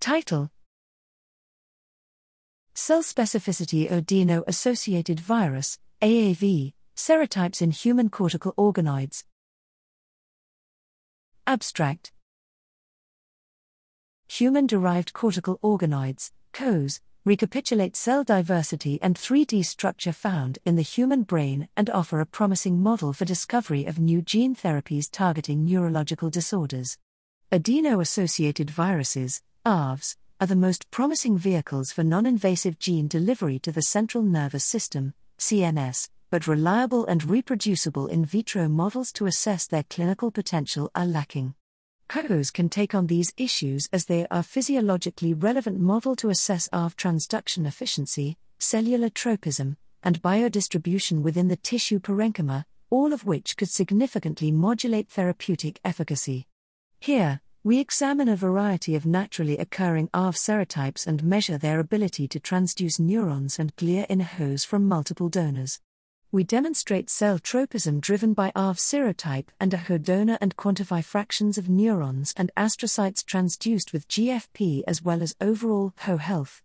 Title Cell Specificity Adeno Associated Virus, AAV, Serotypes in Human Cortical Organoids. Abstract Human derived cortical organoids, COs, recapitulate cell diversity and 3D structure found in the human brain and offer a promising model for discovery of new gene therapies targeting neurological disorders. Adeno associated viruses, AAVs, are the most promising vehicles for non invasive gene delivery to the central nervous system, CNS, but reliable and reproducible in vitro models to assess their clinical potential are lacking. COs can take on these issues as they are physiologically relevant model to assess AAV transduction efficiency, cellular tropism, and biodistribution within the tissue parenchyma, all of which could significantly modulate therapeutic efficacy. Here, we examine a variety of naturally occurring AAV serotypes and measure their ability to transduce neurons and glia in a hose from multiple donors we demonstrate cell tropism driven by AAV serotype and a HO donor and quantify fractions of neurons and astrocytes transduced with GFP as well as overall HO health.